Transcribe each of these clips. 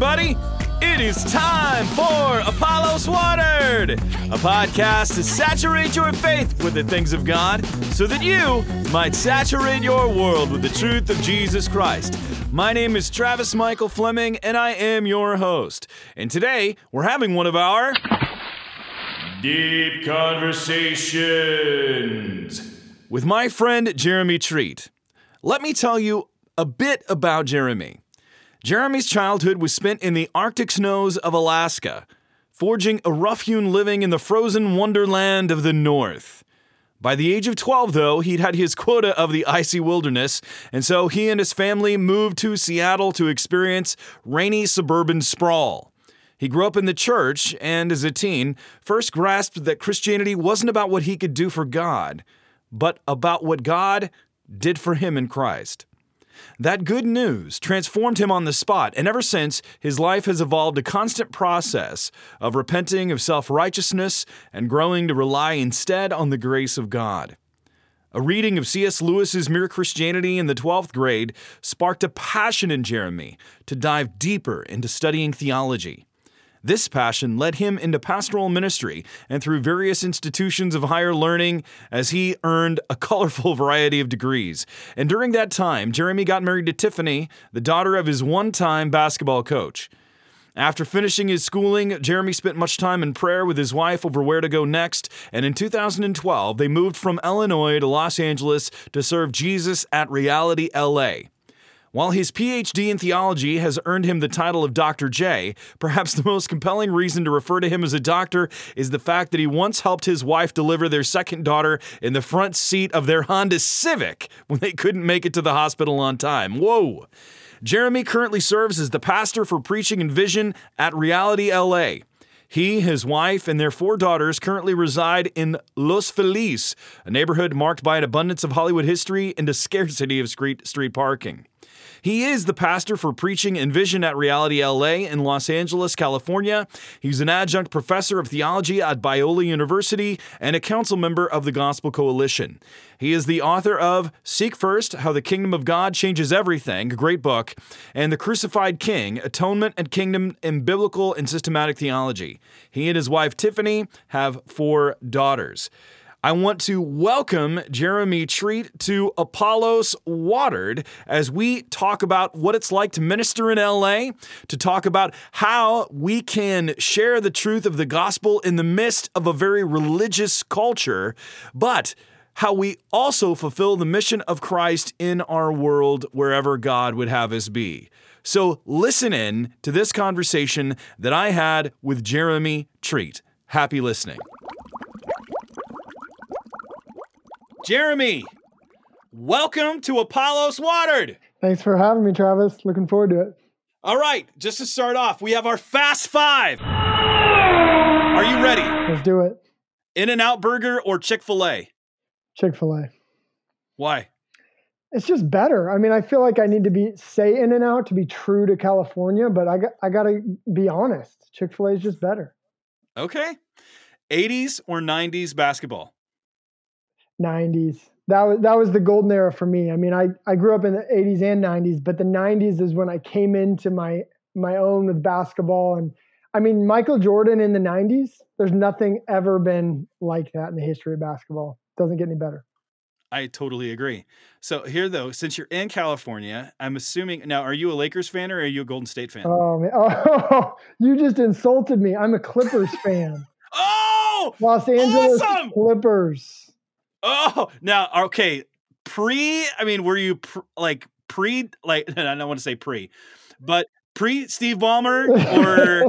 everybody. It is time for Apollos Watered, a podcast to saturate your faith with the things of God so that you might saturate your world with the truth of Jesus Christ. My name is Travis Michael Fleming, and I am your host. And today, we're having one of our Deep Conversations with my friend Jeremy Treat. Let me tell you a bit about Jeremy. Jeremy's childhood was spent in the Arctic snows of Alaska, forging a rough hewn living in the frozen wonderland of the North. By the age of 12, though, he'd had his quota of the icy wilderness, and so he and his family moved to Seattle to experience rainy suburban sprawl. He grew up in the church and, as a teen, first grasped that Christianity wasn't about what he could do for God, but about what God did for him in Christ. That good news transformed him on the spot, and ever since, his life has evolved a constant process of repenting of self righteousness and growing to rely instead on the grace of God. A reading of C.S. Lewis's Mere Christianity in the 12th grade sparked a passion in Jeremy to dive deeper into studying theology. This passion led him into pastoral ministry and through various institutions of higher learning as he earned a colorful variety of degrees. And during that time, Jeremy got married to Tiffany, the daughter of his one time basketball coach. After finishing his schooling, Jeremy spent much time in prayer with his wife over where to go next, and in 2012, they moved from Illinois to Los Angeles to serve Jesus at Reality LA. While his PhD in theology has earned him the title of Dr. J, perhaps the most compelling reason to refer to him as a doctor is the fact that he once helped his wife deliver their second daughter in the front seat of their Honda Civic when they couldn't make it to the hospital on time. Whoa! Jeremy currently serves as the pastor for preaching and vision at Reality LA. He, his wife, and their four daughters currently reside in Los Feliz, a neighborhood marked by an abundance of Hollywood history and a scarcity of street, street parking. He is the pastor for preaching and vision at Reality LA in Los Angeles, California. He's an adjunct professor of theology at Biola University and a council member of the Gospel Coalition. He is the author of Seek First How the Kingdom of God Changes Everything, a great book, and The Crucified King Atonement and Kingdom in Biblical and Systematic Theology. He and his wife Tiffany have four daughters. I want to welcome Jeremy Treat to Apollos Watered as we talk about what it's like to minister in LA, to talk about how we can share the truth of the gospel in the midst of a very religious culture, but how we also fulfill the mission of Christ in our world wherever God would have us be. So listen in to this conversation that I had with Jeremy Treat. Happy listening. Jeremy, welcome to Apollos Watered. Thanks for having me, Travis. Looking forward to it. All right, just to start off, we have our Fast Five. Are you ready? Let's do it. In and Out Burger or Chick fil A? Chick fil A. Why? It's just better. I mean, I feel like I need to be say In and Out to be true to California, but I got I got to be honest. Chick fil A is just better. Okay. 80s or 90s basketball? 90s. That was that was the golden era for me. I mean, I I grew up in the 80s and 90s, but the 90s is when I came into my my own with basketball and I mean, Michael Jordan in the 90s, there's nothing ever been like that in the history of basketball. Doesn't get any better. I totally agree. So here though, since you're in California, I'm assuming now are you a Lakers fan or are you a Golden State fan? Oh man. Oh, you just insulted me. I'm a Clippers fan. oh! Los Angeles awesome! Clippers. Oh, now okay. Pre, I mean, were you pr- like pre? Like I don't want to say pre, but pre Steve Ballmer, or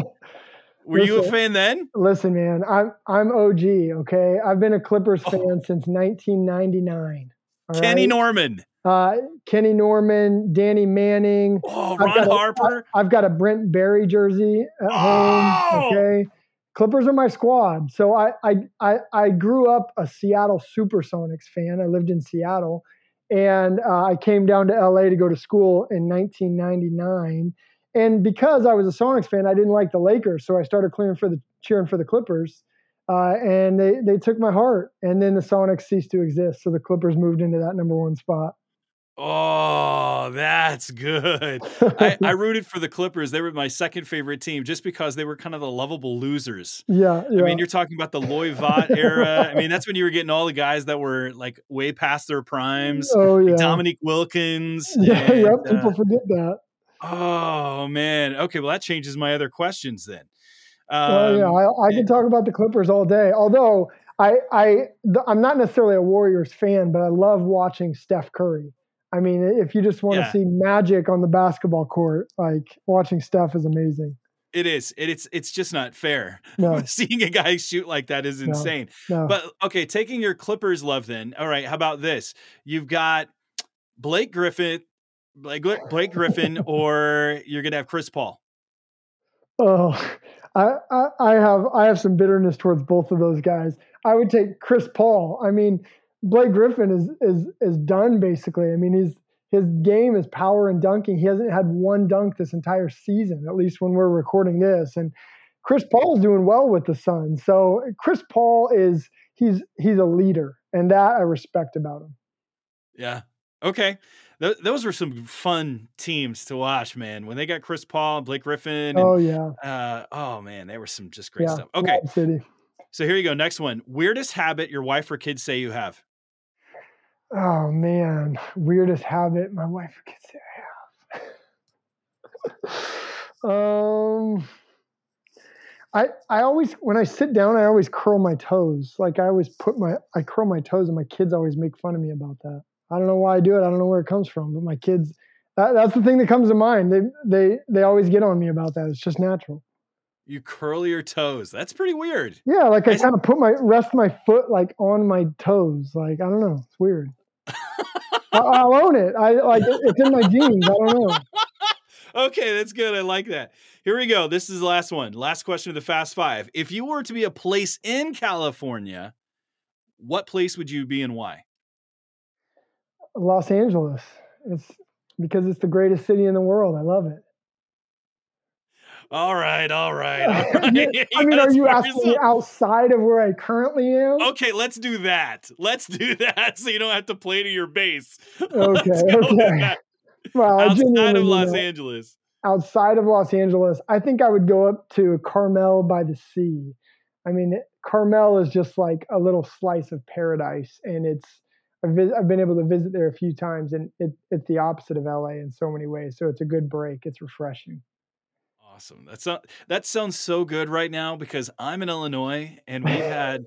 were you a fan then? Listen, man, I'm I'm OG. Okay, I've been a Clippers fan oh. since 1999. Kenny right? Norman. Uh, Kenny Norman, Danny Manning. Oh, Ron Harper. A, I've got a Brent Barry jersey at oh! home. Okay. Clippers are my squad. So I, I, I, I grew up a Seattle Supersonics fan. I lived in Seattle. And uh, I came down to LA to go to school in 1999. And because I was a Sonics fan, I didn't like the Lakers. So I started clearing for the, cheering for the Clippers. Uh, and they, they took my heart. And then the Sonics ceased to exist. So the Clippers moved into that number one spot. Oh, that's good. I, I, rooted for the Clippers. They were my second favorite team just because they were kind of the lovable losers. Yeah. yeah. I mean, you're talking about the Loy Vaught era. I mean, that's when you were getting all the guys that were like way past their primes. Oh, yeah. Dominique Wilkins. Yeah. And, yep. People uh, forget that. Oh, man. Okay. Well, that changes my other questions then. Um, oh, yeah. I, I can talk about the Clippers all day. Although I, I, I'm not necessarily a Warriors fan, but I love watching Steph Curry. I mean, if you just want yeah. to see magic on the basketball court, like watching Steph is amazing. It is. It, it's it's just not fair. No. Seeing a guy shoot like that is insane. No. No. But okay, taking your Clippers love then. All right, how about this? You've got Blake Griffin, Blake, Blake Griffin, or you're gonna have Chris Paul. Oh, I, I I have I have some bitterness towards both of those guys. I would take Chris Paul. I mean, Blake Griffin is is is done basically. I mean, he's his game is power and dunking. He hasn't had one dunk this entire season, at least when we're recording this. And Chris Paul's doing well with the Suns. So Chris Paul is he's he's a leader, and that I respect about him. Yeah. Okay. Th- those were some fun teams to watch, man. When they got Chris Paul, Blake Griffin. And, oh yeah. Uh, oh man, they were some just great yeah, stuff. Okay. So here you go. Next one. Weirdest habit your wife or kids say you have. Oh man, weirdest habit my wife could say I have. um, I I always when I sit down, I always curl my toes. Like I always put my I curl my toes, and my kids always make fun of me about that. I don't know why I do it. I don't know where it comes from, but my kids. That, that's the thing that comes to mind. They they they always get on me about that. It's just natural. You curl your toes. That's pretty weird. Yeah, like I, I kind of put my rest my foot like on my toes. Like I don't know. It's weird. I'll own it. I like it's in my genes. I don't know. okay, that's good. I like that. Here we go. This is the last one. Last question of the Fast Five. If you were to be a place in California, what place would you be and why? Los Angeles. It's because it's the greatest city in the world. I love it. All right, all right. All right. I mean, are you asking me outside of where I currently am? Okay, let's do that. Let's do that so you don't have to play to your base. Okay, okay. Well, outside of Los Angeles. Outside of Los Angeles, I think I would go up to Carmel by the sea. I mean, Carmel is just like a little slice of paradise, and it's I've, I've been able to visit there a few times, and it, it's the opposite of LA in so many ways. So it's a good break. It's refreshing awesome. That's not, that sounds so good right now because I'm in Illinois and we had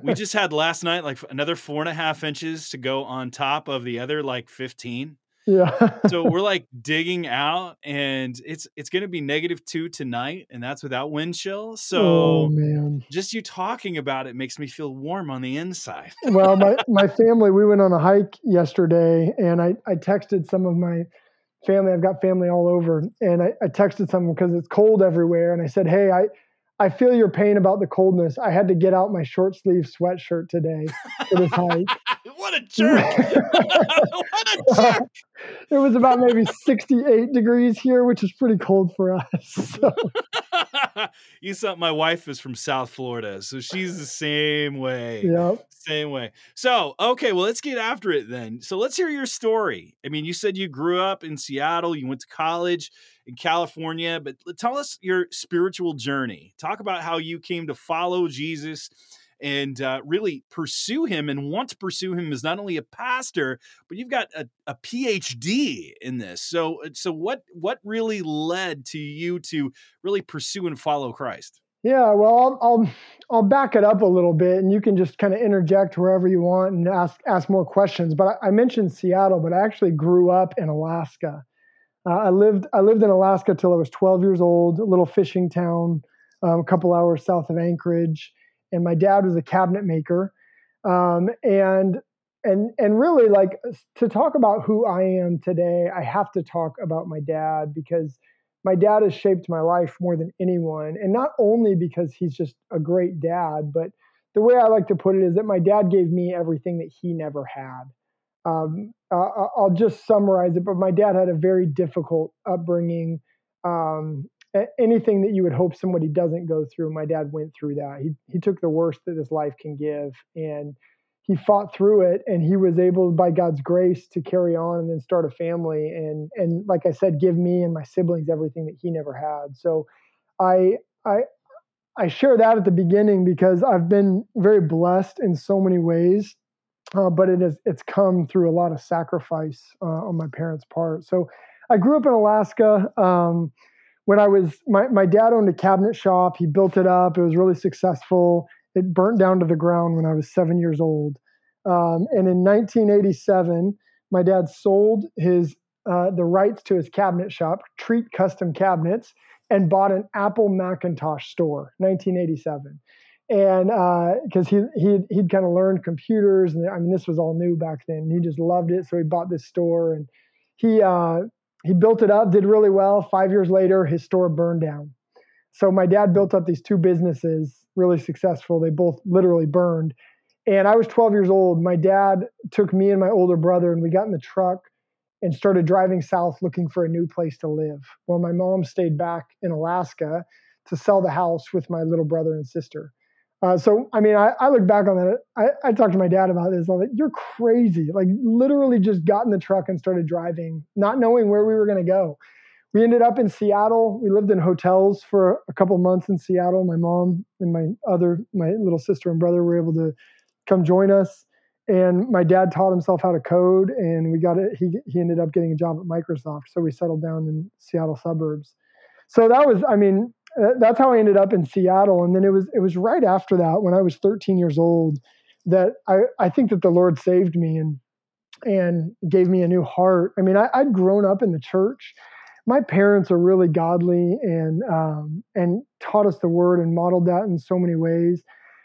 we just had last night like another four and a half inches to go on top of the other like 15. Yeah. so we're like digging out and it's it's gonna be negative two tonight, and that's without wind chill. Oh, so oh, man. just you talking about it makes me feel warm on the inside. well, my, my family, we went on a hike yesterday and I, I texted some of my family. I've got family all over, and I, I texted someone because it's cold everywhere, and I said, "Hey, I." I feel your pain about the coldness. I had to get out my short sleeve sweatshirt today for this hike. what a jerk! what a jerk! it was about maybe 68 degrees here, which is pretty cold for us. So. you saw my wife is from South Florida, so she's the same way. Yep. Same way. So, okay, well, let's get after it then. So, let's hear your story. I mean, you said you grew up in Seattle, you went to college in California, but tell us your spiritual journey. Talk about how you came to follow Jesus and uh, really pursue him and want to pursue him as not only a pastor, but you've got a, a PhD in this. So, uh, so what what really led to you to really pursue and follow Christ? Yeah, well, I'll, I'll I'll back it up a little bit, and you can just kind of interject wherever you want and ask ask more questions. But I, I mentioned Seattle, but I actually grew up in Alaska. Uh, I lived I lived in Alaska till I was 12 years old, a little fishing town, um, a couple hours south of Anchorage and my dad was a cabinet maker. Um, and and and really like to talk about who I am today, I have to talk about my dad because my dad has shaped my life more than anyone. And not only because he's just a great dad, but the way I like to put it is that my dad gave me everything that he never had. Um, uh, I'll just summarize it, but my dad had a very difficult upbringing. Um, anything that you would hope somebody doesn't go through my dad went through that he he took the worst that this life can give and he fought through it and he was able by god's grace to carry on and then start a family and and like i said give me and my siblings everything that he never had so i i i share that at the beginning because i've been very blessed in so many ways uh, but it is it's come through a lot of sacrifice uh, on my parents part so i grew up in alaska um, when i was my, my dad owned a cabinet shop he built it up it was really successful it burnt down to the ground when I was seven years old. Um, and in 1987, my dad sold his uh, the rights to his cabinet shop, Treat Custom Cabinets, and bought an Apple Macintosh store. 1987, and because uh, he he'd, he'd kind of learned computers, and I mean this was all new back then. He just loved it, so he bought this store, and he uh, he built it up, did really well. Five years later, his store burned down. So my dad built up these two businesses really successful. They both literally burned. And I was 12 years old. My dad took me and my older brother, and we got in the truck and started driving south looking for a new place to live. While my mom stayed back in Alaska to sell the house with my little brother and sister. Uh, so, I mean, I, I, look back on that. I, I talked to my dad about this. I'm like, you're crazy. Like, literally just got in the truck and started driving, not knowing where we were going to go we ended up in Seattle. We lived in hotels for a couple months in Seattle. My mom and my other, my little sister and brother were able to come join us. And my dad taught himself how to code, and we got it. He he ended up getting a job at Microsoft, so we settled down in Seattle suburbs. So that was, I mean, that's how I ended up in Seattle. And then it was it was right after that, when I was 13 years old, that I I think that the Lord saved me and and gave me a new heart. I mean, I, I'd grown up in the church my parents are really godly and um, and taught us the word and modeled that in so many ways.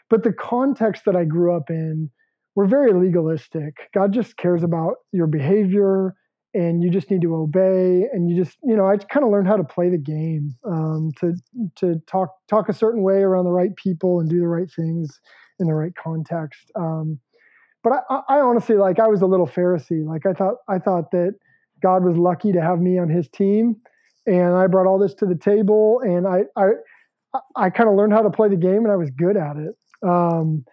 But the context that I grew up in were very legalistic. God just cares about your behavior, and you just need to obey. And you just, you know, I kind of learned how to play the game, um, to to talk talk a certain way around the right people and do the right things in the right context. Um, but I, I honestly like I was a little Pharisee. Like I thought I thought that God was lucky to have me on his team, and I brought all this to the table, and I I I kind of learned how to play the game, and I was good at it. Um,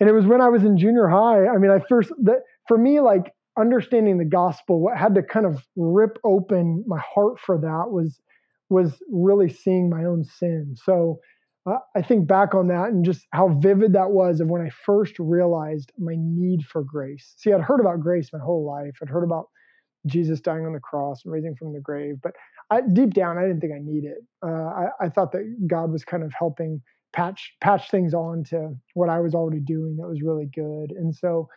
and it was when I was in junior high. I mean, I first that for me like understanding the gospel, what had to kind of rip open my heart for that was was really seeing my own sin. So uh, I think back on that and just how vivid that was of when I first realized my need for grace. See, I'd heard about grace my whole life. I'd heard about Jesus dying on the cross and raising from the grave. But I, deep down, I didn't think I needed. Uh, I, I, thought that God was kind of helping patch patch things on to what I was already doing that was really good. And so,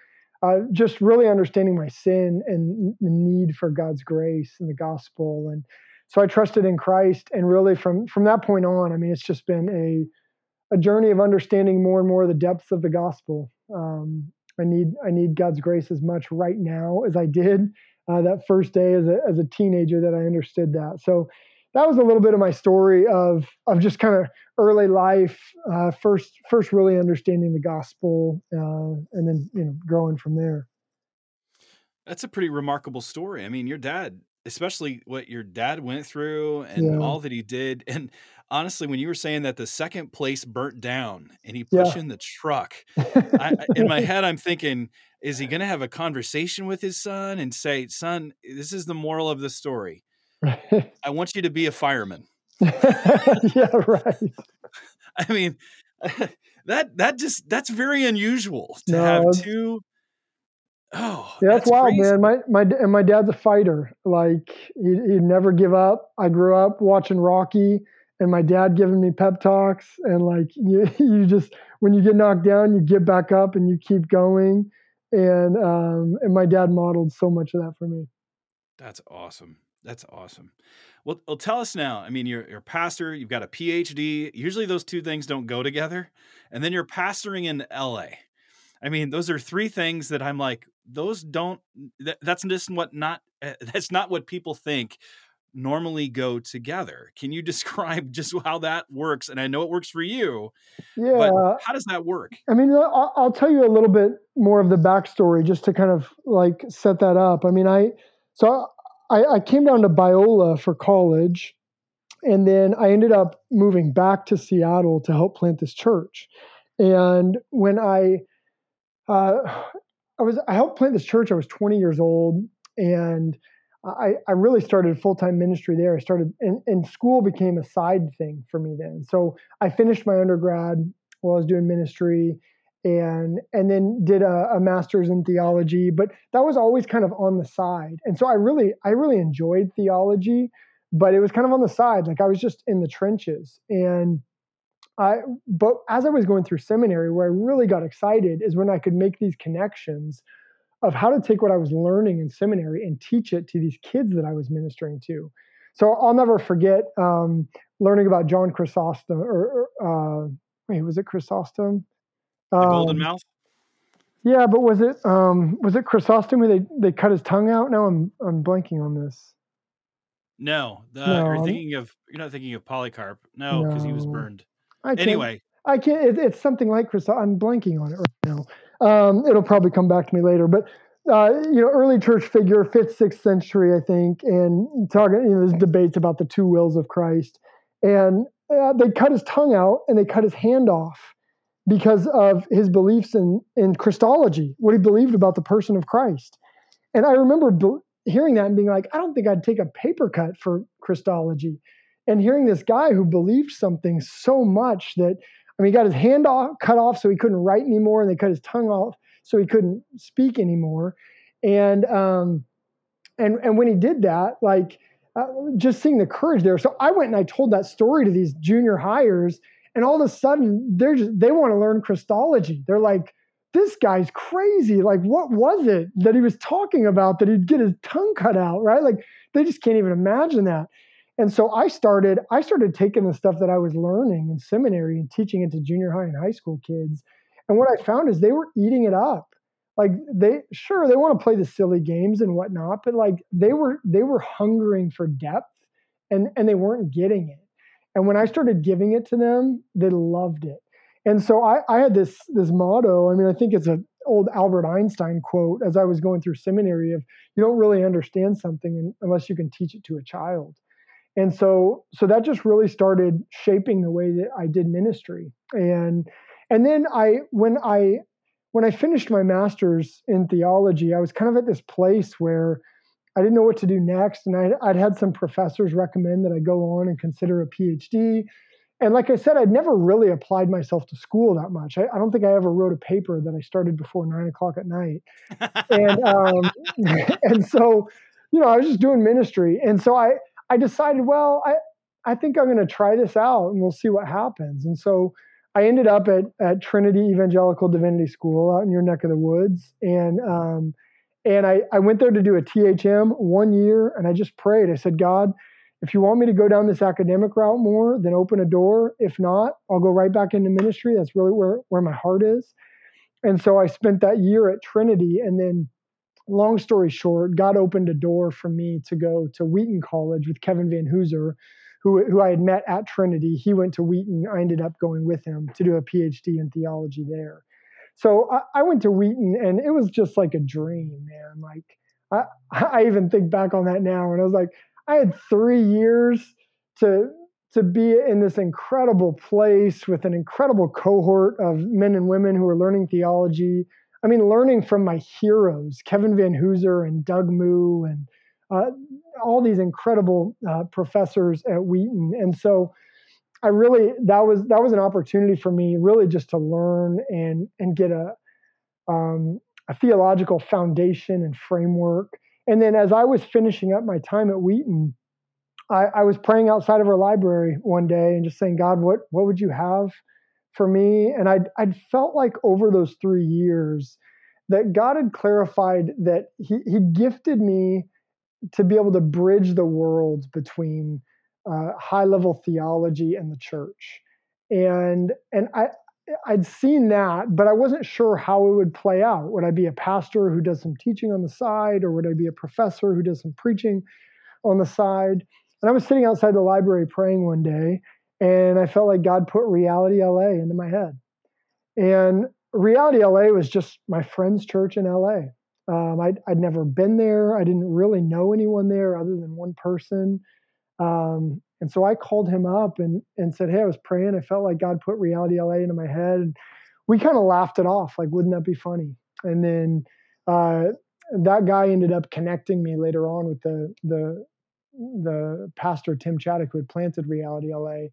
uh, just really understanding my sin and the need for God's grace and the gospel. And so I trusted in Christ. And really, from from that point on, I mean, it's just been a a journey of understanding more and more the depths of the gospel. Um, I need I need God's grace as much right now as I did uh, that first day as a, as a teenager that I understood that. So that was a little bit of my story of of just kind of early life, uh, first first really understanding the gospel, uh, and then you know growing from there. That's a pretty remarkable story. I mean, your dad, especially what your dad went through and yeah. all that he did, and honestly, when you were saying that the second place burnt down and he pushed yeah. in the truck, I, in my head, I'm thinking is he going to have a conversation with his son and say, "Son, this is the moral of the story. I want you to be a fireman." yeah, right. I mean, that that just that's very unusual to no, have two. Oh, yeah, that's, that's wild, crazy. man. My my and my dad's a fighter. Like he he'd never give up. I grew up watching Rocky, and my dad giving me pep talks, and like you you just when you get knocked down, you get back up and you keep going and um, and my dad modeled so much of that for me. That's awesome. That's awesome. Well, well, tell us now. I mean, you're, you're a pastor. You've got a PhD. Usually, those two things don't go together. And then you're pastoring in LA. I mean, those are three things that I'm like, those don't. That, that's just what not. Eh, that's not what people think normally go together. Can you describe just how that works? And I know it works for you. Yeah. But how does that work? I mean, uh, I'll, I'll tell you a little bit more of the backstory just to kind of like set that up. I mean, I so I, I came down to Biola for college, and then I ended up moving back to Seattle to help plant this church. And when I uh, I was I helped plant this church. I was 20 years old, and I, I really started full time ministry there. I started, and, and school became a side thing for me then. So I finished my undergrad while I was doing ministry, and and then did a, a master's in theology. But that was always kind of on the side, and so I really I really enjoyed theology, but it was kind of on the side. Like I was just in the trenches, and I. But as I was going through seminary, where I really got excited is when I could make these connections of how to take what I was learning in seminary and teach it to these kids that I was ministering to. So I'll never forget um, learning about John Chrysostom, or, or uh, wait, was it Chrysostom? The Golden um, Mouth. Yeah, but was it um, was it Chrysostom where they, they cut his tongue out? Now I'm I'm blanking on this. No, the, no you're thinking of you're not thinking of Polycarp. No, because no. he was burned. I anyway, I can't. It, it's something like Chrysostom. I'm blanking on it right now. Um, it'll probably come back to me later, but uh, you know, early church figure, fifth, sixth century, I think, and talking. You know, there's debates about the two wills of Christ, and uh, they cut his tongue out and they cut his hand off because of his beliefs in in Christology, what he believed about the person of Christ. And I remember be- hearing that and being like, I don't think I'd take a paper cut for Christology. And hearing this guy who believed something so much that I mean, he got his hand off, cut off so he couldn't write anymore, and they cut his tongue off so he couldn't speak anymore. And um, and and when he did that, like uh, just seeing the courage there. So I went and I told that story to these junior hires, and all of a sudden they're just they want to learn Christology. They're like, this guy's crazy. Like, what was it that he was talking about that he'd get his tongue cut out, right? Like, they just can't even imagine that. And so I started I started taking the stuff that I was learning in seminary and teaching it to junior high and high school kids. And what I found is they were eating it up. Like they sure they want to play the silly games and whatnot, but like they were they were hungering for depth and and they weren't getting it. And when I started giving it to them, they loved it. And so I, I had this this motto. I mean, I think it's an old Albert Einstein quote as I was going through seminary of you don't really understand something unless you can teach it to a child and so so that just really started shaping the way that I did ministry and and then I when I when I finished my master's in theology I was kind of at this place where I didn't know what to do next and I'd, I'd had some professors recommend that I go on and consider a PhD and like I said I'd never really applied myself to school that much I, I don't think I ever wrote a paper that I started before nine o'clock at night and um, and so you know I was just doing ministry and so I I decided, well, I, I think I'm going to try this out and we'll see what happens. And so I ended up at, at Trinity Evangelical Divinity School out in your neck of the woods. And, um, and I, I went there to do a THM one year and I just prayed. I said, God, if you want me to go down this academic route more, then open a door. If not, I'll go right back into ministry. That's really where, where my heart is. And so I spent that year at Trinity and then long story short, God opened a door for me to go to Wheaton College with Kevin Vanhoozer, who, who I had met at Trinity. He went to Wheaton. I ended up going with him to do a PhD in theology there. So I, I went to Wheaton, and it was just like a dream, man. Like I, I even think back on that now, and I was like, I had three years to to be in this incredible place with an incredible cohort of men and women who are learning theology I mean, learning from my heroes, Kevin Vanhoozer and Doug Moo and uh, all these incredible uh, professors at Wheaton. And so I really, that was, that was an opportunity for me really just to learn and, and get a, um, a theological foundation and framework. And then as I was finishing up my time at Wheaton, I, I was praying outside of our library one day and just saying, God, what, what would you have for me. And I'd, I'd felt like over those three years that God had clarified that he, he gifted me to be able to bridge the worlds between uh, high level theology and the church. And, and I, I'd seen that, but I wasn't sure how it would play out. Would I be a pastor who does some teaching on the side, or would I be a professor who does some preaching on the side? And I was sitting outside the library praying one day, and I felt like God put Reality LA into my head. And Reality LA was just my friend's church in LA. Um, I'd, I'd never been there. I didn't really know anyone there other than one person. Um, and so I called him up and, and said, Hey, I was praying. I felt like God put Reality LA into my head. And we kind of laughed it off, like, wouldn't that be funny? And then uh, that guy ended up connecting me later on with the the the pastor Tim Chaddick who had planted Reality LA,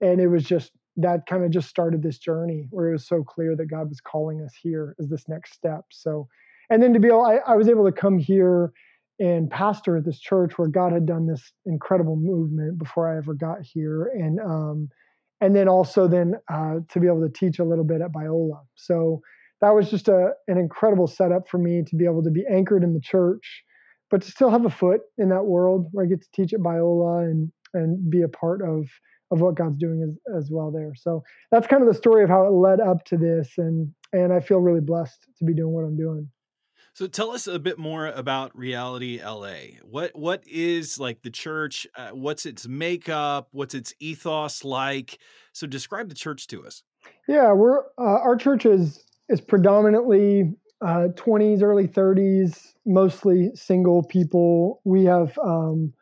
and it was just that kind of just started this journey where it was so clear that God was calling us here as this next step. So, and then to be able, I, I was able to come here and pastor at this church where God had done this incredible movement before I ever got here, and um, and then also then uh, to be able to teach a little bit at Biola. So that was just a an incredible setup for me to be able to be anchored in the church, but to still have a foot in that world where I get to teach at Biola and and be a part of of what God's doing as, as well there. So that's kind of the story of how it led up to this, and and I feel really blessed to be doing what I'm doing. So tell us a bit more about Reality LA. What what is like the church? Uh, what's its makeup? What's its ethos like? So describe the church to us. Yeah, we're uh, our church is is predominantly uh, 20s, early 30s, mostly single people. We have um,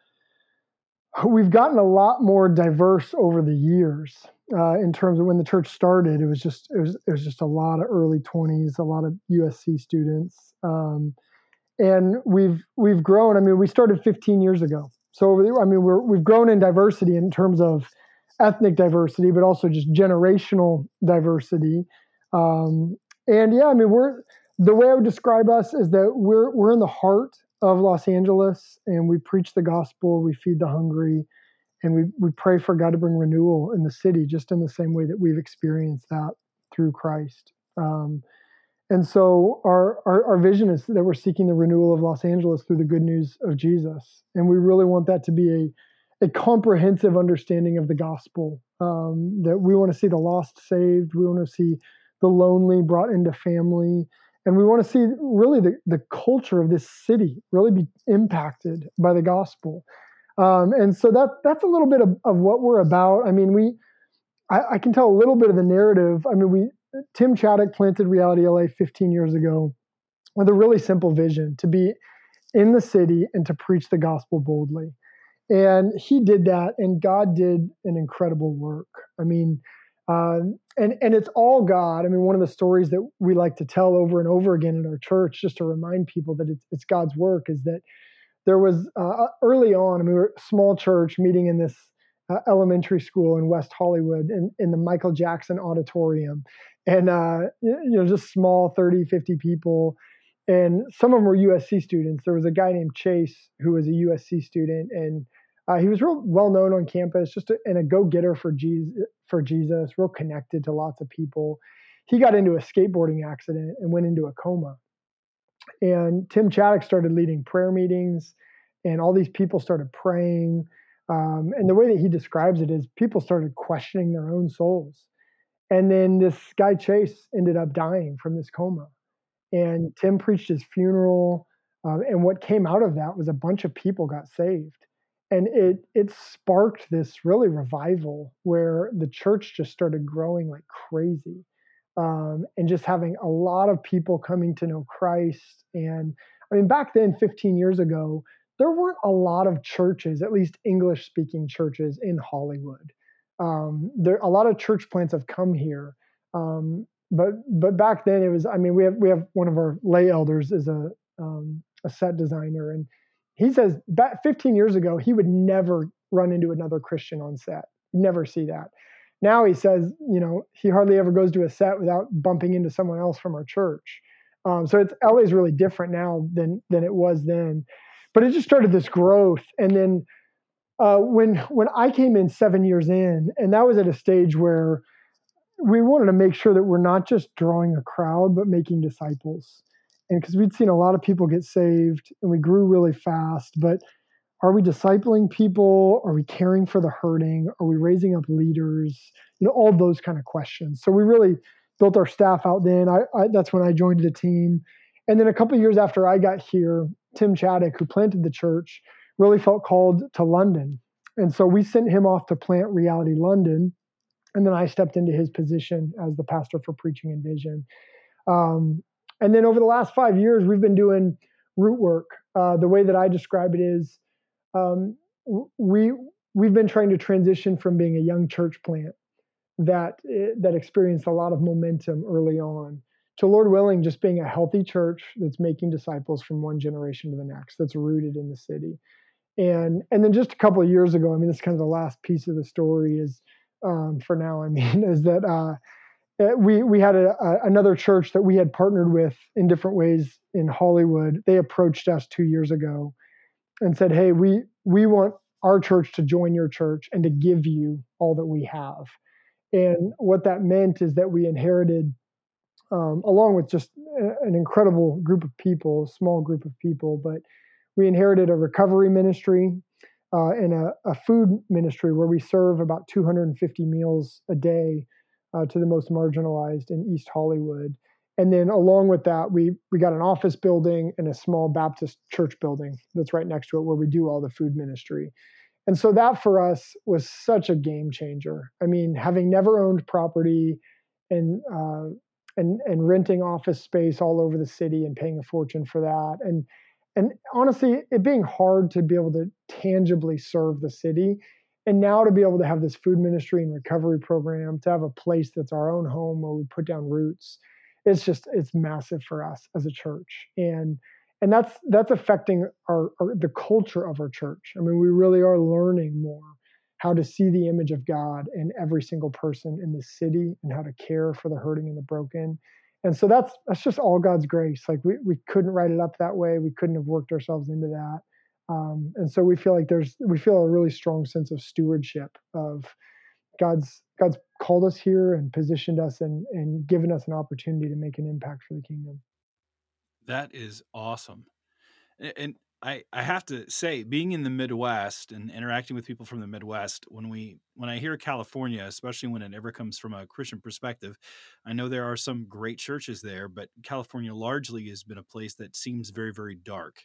we've gotten a lot more diverse over the years uh, in terms of when the church started. It was just it was it was just a lot of early 20s, a lot of USC students um, and we've we've grown. I mean, we started 15 years ago, so I mean, we're we've grown in diversity in terms of ethnic diversity, but also just generational diversity. Um, and yeah, I mean, we're the way I would describe us is that we're we're in the heart of Los Angeles, and we preach the gospel, we feed the hungry, and we we pray for God to bring renewal in the city, just in the same way that we've experienced that through Christ. Um, and so our, our, our vision is that we're seeking the renewal of Los Angeles through the good news of Jesus, and we really want that to be a a comprehensive understanding of the gospel. Um, that we want to see the lost saved, we want to see the lonely brought into family, and we want to see really the, the culture of this city really be impacted by the gospel. Um, and so that that's a little bit of, of what we're about. I mean, we I, I, can tell a little bit of the narrative. I mean, we Tim Chaddick planted Reality LA 15 years ago with a really simple vision to be in the city and to preach the gospel boldly. And he did that, and God did an incredible work. I mean, uh, and and it's all God. I mean, one of the stories that we like to tell over and over again in our church, just to remind people that it's, it's God's work, is that there was uh, early on. I mean, we were a small church meeting in this uh, elementary school in West Hollywood in, in the Michael Jackson Auditorium, and uh, you know just small 30 50 people. And some of them were usc students. There was a guy named chase who was a usc student. And uh, he was real well known on campus just a, and a go-getter for jesus for jesus real connected to lots of people. He got into a skateboarding accident and went into a coma. And tim chaddick started leading prayer meetings and all these people started praying um, and the way that he describes it is people started questioning their own souls and then this guy Chase ended up dying from this coma. And Tim preached his funeral. Uh, and what came out of that was a bunch of people got saved. And it it sparked this really revival where the church just started growing like crazy. Um, and just having a lot of people coming to know Christ. And I mean, back then, 15 years ago, there weren't a lot of churches, at least English speaking churches in Hollywood. Um, there a lot of church plants have come here um, but but back then it was i mean we have we have one of our lay elders is a um, a set designer and he says back 15 years ago he would never run into another christian on set. Never see that. Now he says you know he hardly ever goes to a set without bumping into someone else from our church. Um, so it's la is really different now than than it was then but it just started this growth and then uh, when when I came in seven years in, and that was at a stage where we wanted to make sure that we're not just drawing a crowd, but making disciples. And because we'd seen a lot of people get saved, and we grew really fast, but are we discipling people? Are we caring for the hurting? Are we raising up leaders? You know, all those kind of questions. So we really built our staff out then. I, I that's when I joined the team. And then a couple years after I got here, Tim Chaddick, who planted the church, really felt called to London. And so we sent him off to plant Reality London. And then I stepped into his position as the pastor for preaching and vision. Um, and then over the last five years, we've been doing root work. Uh, the way that I describe it is um, we, we've been trying to transition from being a young church plant that eh, that experienced a lot of momentum early on to Lord willing, just being a healthy church that's making disciples from one generation to the next, that's rooted in the city. And and then just a couple of years ago, I mean, this is kind of the last piece of the story is um, for now. I mean, is that uh, eh, we we had a, a, another church that we had partnered with in different ways in Hollywood. They approached us two years ago and said, "Hey, we we want our church to join your church and to give you all that we have." And what that meant is that we inherited um, along with just an incredible group of people, small group of people. But we inherited a recovery ministry uh, and a, a, food ministry where we serve about 250 meals a day uh, to the most marginalized in East Hollywood. And then along with that, we we got an office building and a small Baptist church building that's right next to it where we do all the food ministry. And so that for us was such a game changer. I mean, having never owned property and uh, and and renting office space all over the city and paying a fortune for that. And and honestly it being hard to be able to tangibly serve the city and now to be able to have this food ministry and recovery program to have a place that's our own home where we put down roots it's just it's massive for us as a church. And and that's that's affecting our, our the culture of our church. I mean we really are learning more how to see the image of God in every single person in the city and how to care for the hurting and the broken. And so that's that's just all God's grace. Like we we couldn't write it up that way. We couldn't have worked ourselves into that. Um, and so we feel like there's we feel a really strong sense of stewardship of God's God's called us here and positioned us and and given us an opportunity to make an impact for the kingdom. That is awesome. And I, I have to say, being in the Midwest and interacting with people from the Midwest, when we when I hear California, especially when it ever comes from a Christian perspective, I know there are some great churches there, but California largely has been a place that seems very, very dark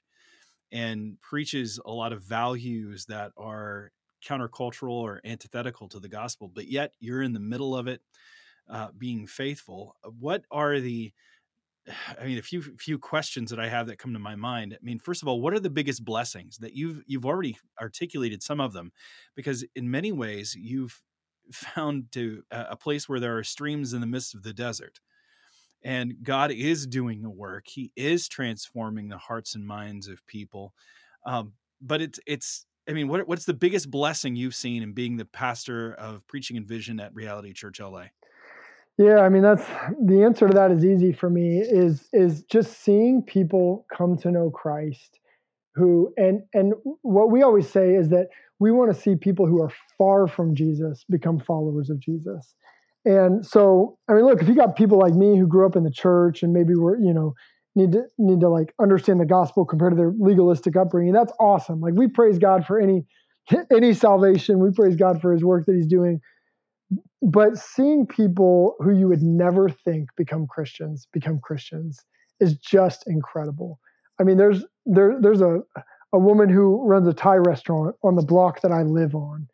and preaches a lot of values that are countercultural or antithetical to the gospel, but yet you're in the middle of it, uh, being faithful. What are the I mean, a few few questions that I have that come to my mind. I mean, first of all, what are the biggest blessings that you've you've already articulated some of them, because in many ways you've found to a place where there are streams in the midst of the desert, and God is doing a work. He is transforming the hearts and minds of people. Um, but it's it's I mean, what what's the biggest blessing you've seen in being the pastor of preaching and vision at Reality Church LA? Yeah, I mean that's the answer to that is easy for me is is just seeing people come to know Christ who and and what we always say is that we want to see people who are far from Jesus become followers of Jesus. And so, I mean, look, if you got people like me who grew up in the church and maybe were, you know, need to need to like understand the gospel compared to their legalistic upbringing, that's awesome. Like we praise God for any any salvation. We praise God for his work that he's doing but seeing people who you would never think become Christians become Christians is just incredible. I mean, there's there there's a a woman who runs a Thai restaurant on the block that I live on,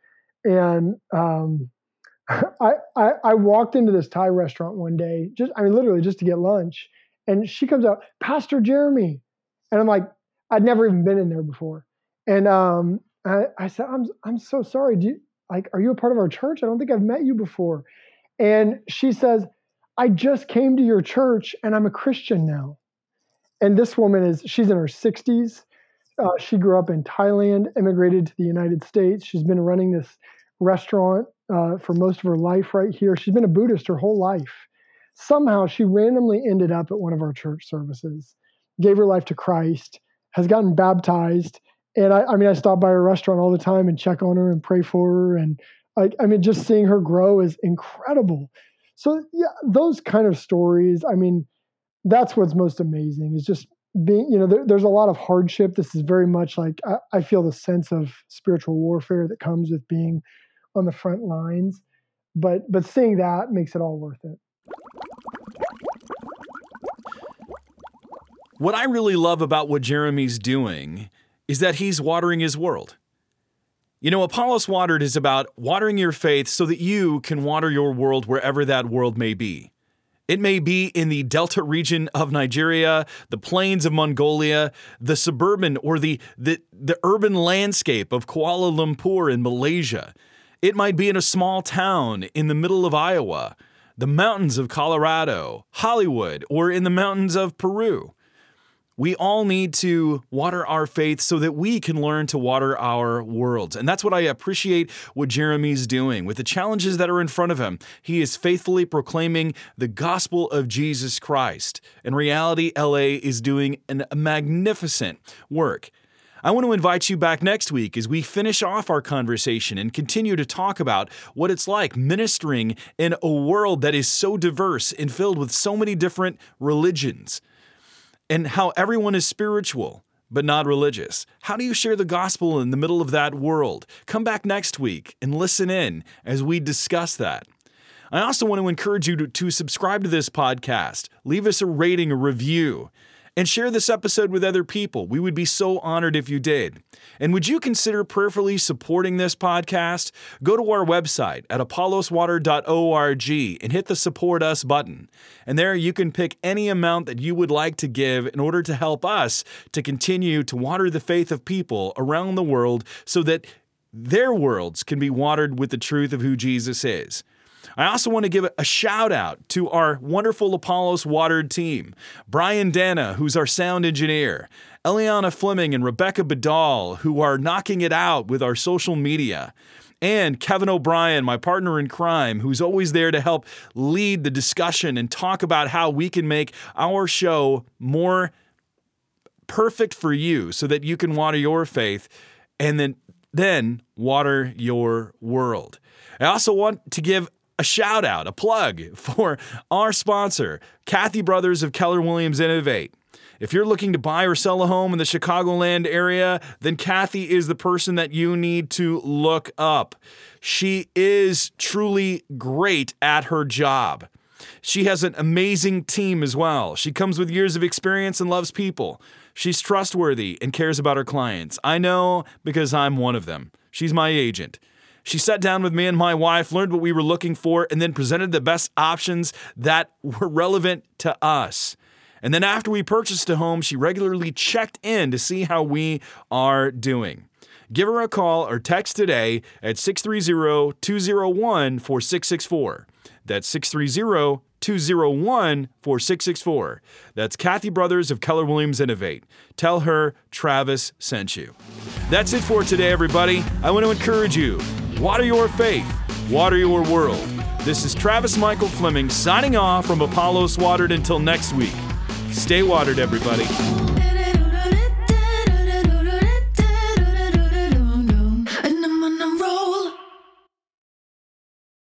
and um, I, I I walked into this Thai restaurant one day, just I mean literally just to get lunch, and she comes out, Pastor Jeremy, and I'm like, I'd never even been in there before, and um, I, I said, I'm I'm so sorry. Do you, like, are you a part of our church? I don't think I've met you before. And she says, I just came to your church and I'm a Christian now. And this woman is, she's in her 60s. Uh, she grew up in Thailand, immigrated to the United States. She's been running this restaurant uh, for most of her life right here. She's been a Buddhist her whole life. Somehow she randomly ended up at one of our church services, gave her life to Christ, has gotten baptized, and I, I mean, I stop by her restaurant all the time and check on her and pray for her. And I, I mean, just seeing her grow is incredible. So yeah, those kind of stories. I mean, that's what's most amazing is just being. You know, there, there's a lot of hardship. This is very much like I, I feel the sense of spiritual warfare that comes with being on the front lines. But but seeing that makes it all worth it. What I really love about what Jeremy's doing is that he's watering his world. You know, Apollos Watered is about watering your faith so that you can water your world wherever that world may be. It may be in the delta region of Nigeria, the plains of Mongolia, the suburban or the, the, the urban landscape of Kuala Lumpur in Malaysia. It might be in a small town in the middle of Iowa, the mountains of Colorado, Hollywood, or in the mountains of Peru. We all need to water our faith so that we can learn to water our worlds. And that's what I appreciate what Jeremy's doing. With the challenges that are in front of him, he is faithfully proclaiming the gospel of Jesus Christ. In reality, LA is doing a magnificent work. I want to invite you back next week as we finish off our conversation and continue to talk about what it's like ministering in a world that is so diverse and filled with so many different religions and how everyone is spiritual but not religious. How do you share the gospel in the middle of that world? Come back next week and listen in as we discuss that. I also want to encourage you to, to subscribe to this podcast, leave us a rating, a review and share this episode with other people. We would be so honored if you did. And would you consider prayerfully supporting this podcast? Go to our website at apolloswater.org and hit the support us button. And there you can pick any amount that you would like to give in order to help us to continue to water the faith of people around the world so that their worlds can be watered with the truth of who Jesus is. I also want to give a shout out to our wonderful Apollos Watered team. Brian Dana, who's our sound engineer, Eliana Fleming and Rebecca Badal, who are knocking it out with our social media. And Kevin O'Brien, my partner in crime, who's always there to help lead the discussion and talk about how we can make our show more perfect for you so that you can water your faith and then then water your world. I also want to give a shout out, a plug for our sponsor, Kathy Brothers of Keller Williams Innovate. If you're looking to buy or sell a home in the Chicagoland area, then Kathy is the person that you need to look up. She is truly great at her job. She has an amazing team as well. She comes with years of experience and loves people. She's trustworthy and cares about her clients. I know because I'm one of them. She's my agent. She sat down with me and my wife, learned what we were looking for, and then presented the best options that were relevant to us. And then after we purchased a home, she regularly checked in to see how we are doing. Give her a call or text today at 630 201 4664. That's 630 201 4664. That's Kathy Brothers of Keller Williams Innovate. Tell her Travis sent you. That's it for today, everybody. I want to encourage you water your faith, water your world. This is Travis Michael Fleming signing off from Apollos Watered until next week. Stay watered, everybody.